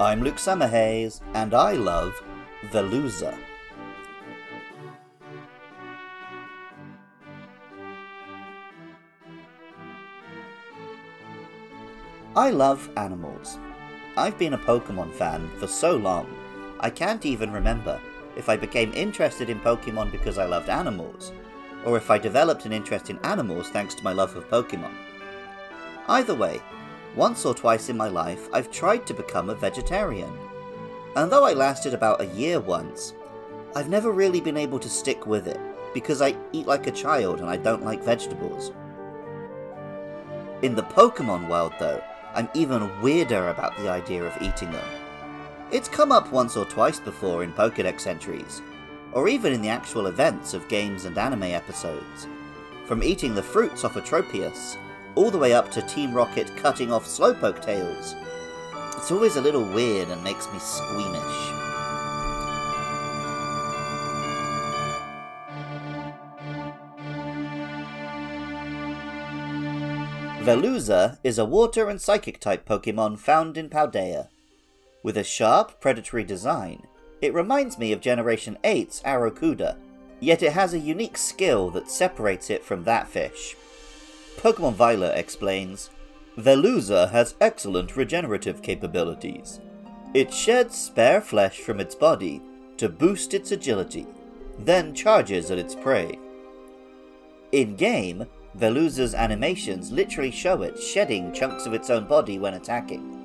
I'm Luke Summerhays, and I love Veluza. I love animals. I've been a Pokemon fan for so long, I can't even remember if I became interested in Pokemon because I loved animals, or if I developed an interest in animals thanks to my love of Pokemon. Either way, once or twice in my life I've tried to become a vegetarian. And though I lasted about a year once, I've never really been able to stick with it because I eat like a child and I don't like vegetables. In the Pokemon world, though, I'm even weirder about the idea of eating them. It's come up once or twice before in Pokedex entries, or even in the actual events of games and anime episodes. From eating the fruits off a Tropius, all the way up to Team Rocket cutting off Slowpoke tails. It's always a little weird and makes me squeamish. Veluza is a water and psychic type Pokemon found in Paldea. With a sharp, predatory design, it reminds me of Generation 8's Arrokuda, yet it has a unique skill that separates it from that fish. Pokemon Violet explains Veluza has excellent regenerative capabilities. It sheds spare flesh from its body to boost its agility, then charges at its prey. In game, Veluza's animations literally show it shedding chunks of its own body when attacking.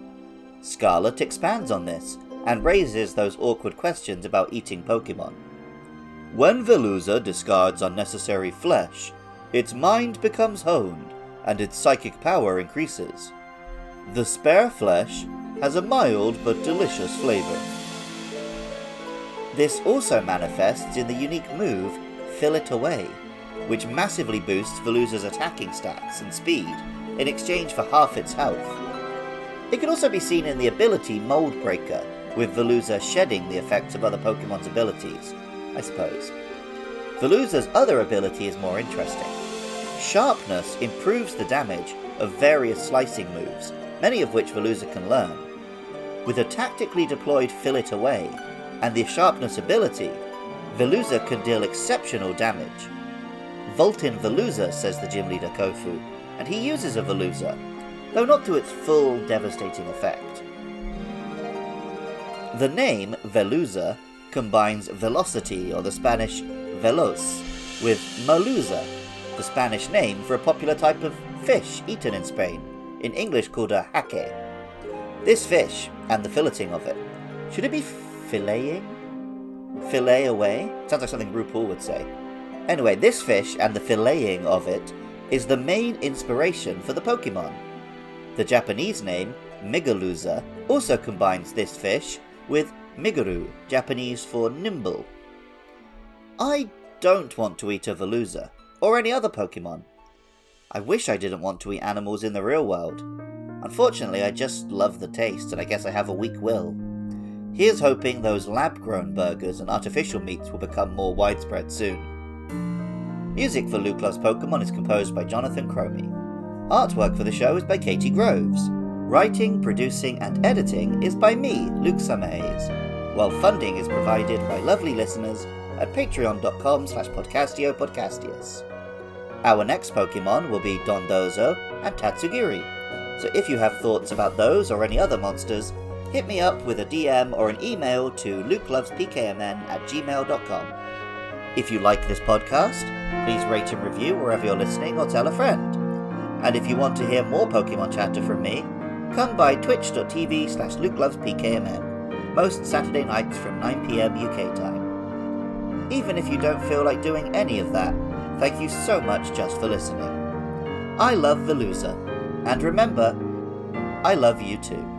Scarlet expands on this and raises those awkward questions about eating Pokemon. When Veluza discards unnecessary flesh, its mind becomes honed, and its psychic power increases. The spare flesh has a mild but delicious flavor. This also manifests in the unique move Fillet Away, which massively boosts Veluza's attacking stats and speed in exchange for half its health. It can also be seen in the ability Mold Breaker, with Veluza shedding the effects of other Pokemon's abilities, I suppose. Veluza's other ability is more interesting. Sharpness improves the damage of various slicing moves, many of which Veluza can learn. With a tactically deployed Fillet Away and the Sharpness ability, Veluza can deal exceptional damage. Voltin Veluza, says the gym leader Kofu, and he uses a Veluza, though not to its full devastating effect. The name Veluza combines velocity, or the Spanish veloz, with merluza, the Spanish name for a popular type of fish eaten in Spain, in English called a hake. This fish, and the filleting of it, should it be filleting? Fillet away? Sounds like something RuPaul would say. Anyway, this fish and the filleting of it is the main inspiration for the Pokemon. The Japanese name, Migaluza, also combines this fish with Migaru, Japanese for nimble. I don't want to eat a Veluza, or any other Pokemon. I wish I didn't want to eat animals in the real world. Unfortunately, I just love the taste, and I guess I have a weak will. Here's hoping those lab grown burgers and artificial meats will become more widespread soon. Music for Luke Pokemon is composed by Jonathan Cromie. Artwork for the show is by Katie Groves. Writing, producing, and editing is by me, Luke Summerhays, while funding is provided by lovely listeners at patreon.com slash podcastio. Our next Pokemon will be Dondozo and Tatsugiri, so if you have thoughts about those or any other monsters, hit me up with a DM or an email to lukelovespkmn at gmail.com. If you like this podcast, please rate and review wherever you're listening or tell a friend. And if you want to hear more Pokemon chatter from me, come by twitch.tv slash lukelovespkmn, most Saturday nights from 9pm UK time. Even if you don't feel like doing any of that, thank you so much just for listening. I love Veluza, and remember, I love you too.